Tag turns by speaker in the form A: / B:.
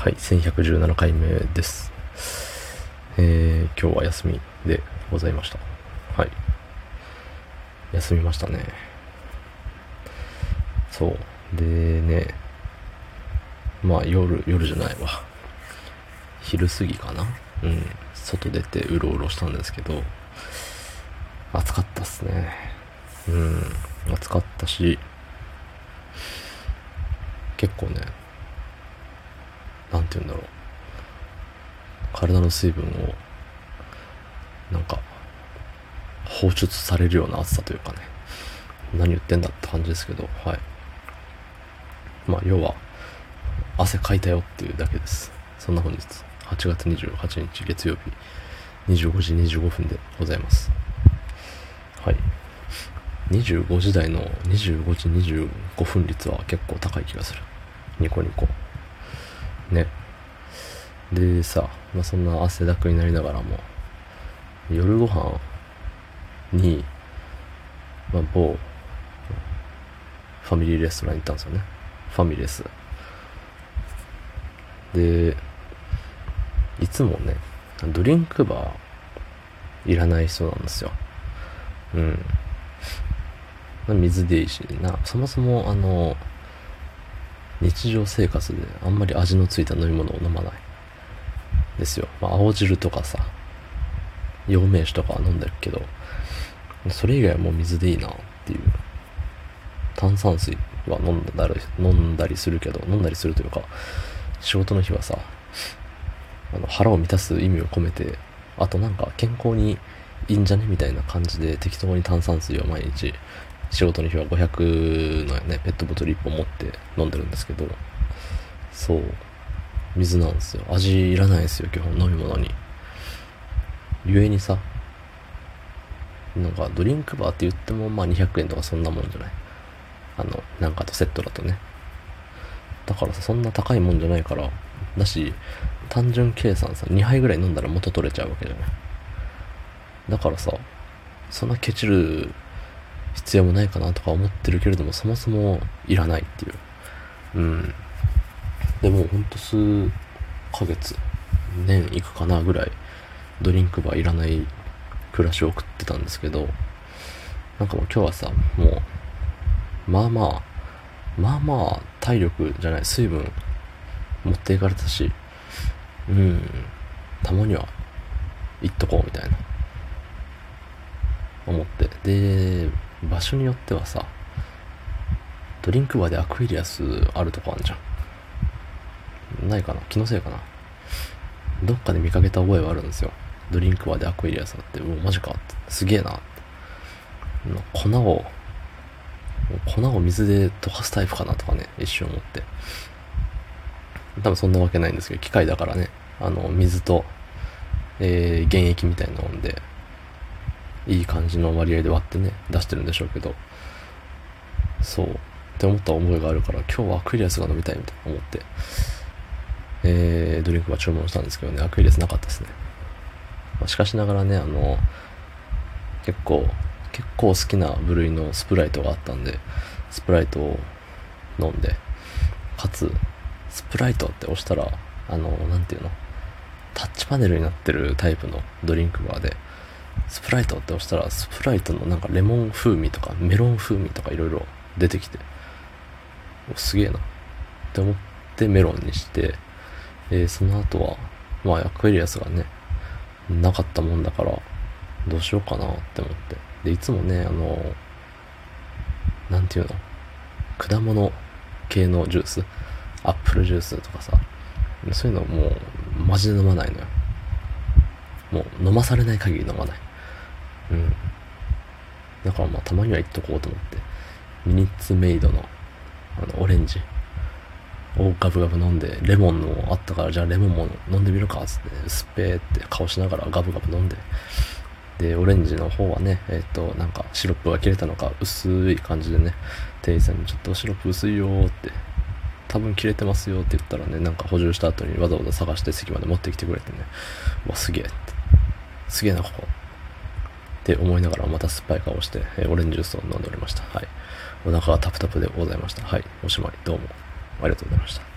A: はい、1117回目です。えー、今日は休みでございました。はい。休みましたね。そう。でね、まあ夜、夜じゃないわ。昼過ぎかなうん。外出てうろうろしたんですけど、暑かったっすね。うん。暑かったし、結構ね、なんて言うんだろう。体の水分を、なんか、放出されるような暑さというかね。何言ってんだって感じですけど、はい。まあ、要は、汗かいたよっていうだけです。そんな本日、8月28日月曜日、25時25分でございます。はい。25時台の25時25分率は結構高い気がする。ニコニコ。ね。でさ、まあ、そんな汗だくになりながらも、夜ご飯に、まあ、某、ファミリーレストラン行ったんですよね。ファミレス。で、いつもね、ドリンクバーいらない人なんですよ。うん。まあ水でいいし、な、そもそもあの、日常生活であんまり味のついた飲み物を飲まない。ですよ。まあ、青汁とかさ、陽明酒とかは飲んでるけど、それ以外はもう水でいいなっていう。炭酸水は飲んだり、飲んだりするけど、飲んだりするというか、仕事の日はさ、あの腹を満たす意味を込めて、あとなんか健康にいいんじゃねみたいな感じで適当に炭酸水を毎日仕事の日は500のね、ペットボトル1本持って飲んでるんですけど、そう、水なんですよ。味いらないですよ、基本飲み物に。ゆえにさ、なんかドリンクバーって言ってもまあ200円とかそんなもんじゃない。あの、なんかとセットだとね。だからさ、そんな高いもんじゃないから、だし、単純計算さ、2杯ぐらい飲んだら元取れちゃうわけじゃない。だからさ、そんなケチる必要もないかなとか思ってるけれども、そもそもいらないっていう。うん。でもほんと数ヶ月、年いくかなぐらい、ドリンクバーいらない暮らしを送ってたんですけど、なんかもう今日はさ、もう、まあまあ、まあまあ体力じゃない、水分持っていかれたし、うん、たまには行っとこうみたいな、思って。で、場所によってはさ、ドリンクバーでアクエリアスあるとこあるじゃん。ないかな？気のせいかな？どっかで見かけた覚えはあるんですよ。ドリンクバーでアクエリアスあって、うわ、マジか。すげえな。粉を、粉を水で溶かすタイプかなとかね、一瞬思って。多分そんなわけないんですけど、機械だからね、あの、水と、えー、原液みたいなもんで、いい感じの割合で割ってね、出してるんでしょうけど、そう、って思った思いがあるから、今日はアクエリアスが飲みたいみたいな思って、えー、ドリンクバー注文したんですけどね、アクエリアスなかったですね。まあ、しかしながらね、あの、結構、結構好きな部類のスプライトがあったんで、スプライトを飲んで、かつ、スプライトって押したら、あの、なんていうの、タッチパネルになってるタイプのドリンクバーで、スプライトって押したら、スプライトのなんかレモン風味とかメロン風味とかいろいろ出てきて、すげえなって思ってメロンにして、えーその後は、まあアクエリアスがね、なかったもんだから、どうしようかなって思って。で、いつもね、あの、なんていうの、果物系のジュース、アップルジュースとかさ、そういうのもう、マジで飲まないのよ。もう、飲まされない限り飲まない。うん。だからまあ、たまには行っとこうと思って、ミニッツメイドの、あの、オレンジをガブガブ飲んで、レモンのあったから、じゃあレモンも飲んでみるか、つって、すっぺーって顔しながらガブガブ飲んで、で、オレンジの方はね、えっ、と、なんか、シロップが切れたのか、薄い感じでね、店員さんにちょっとシロップ薄いよーって、多分切れてますよって言ったらね、なんか補充した後にわざわざ探して席まで持ってきてくれてね、うわ、すげえって。すげえな、ここ。って思いながらまた酸っぱい顔して、えーオレンジジュースを飲んでおりました。はい。お腹がタプタプでございました。はい。おしまい。どうも。ありがとうございました。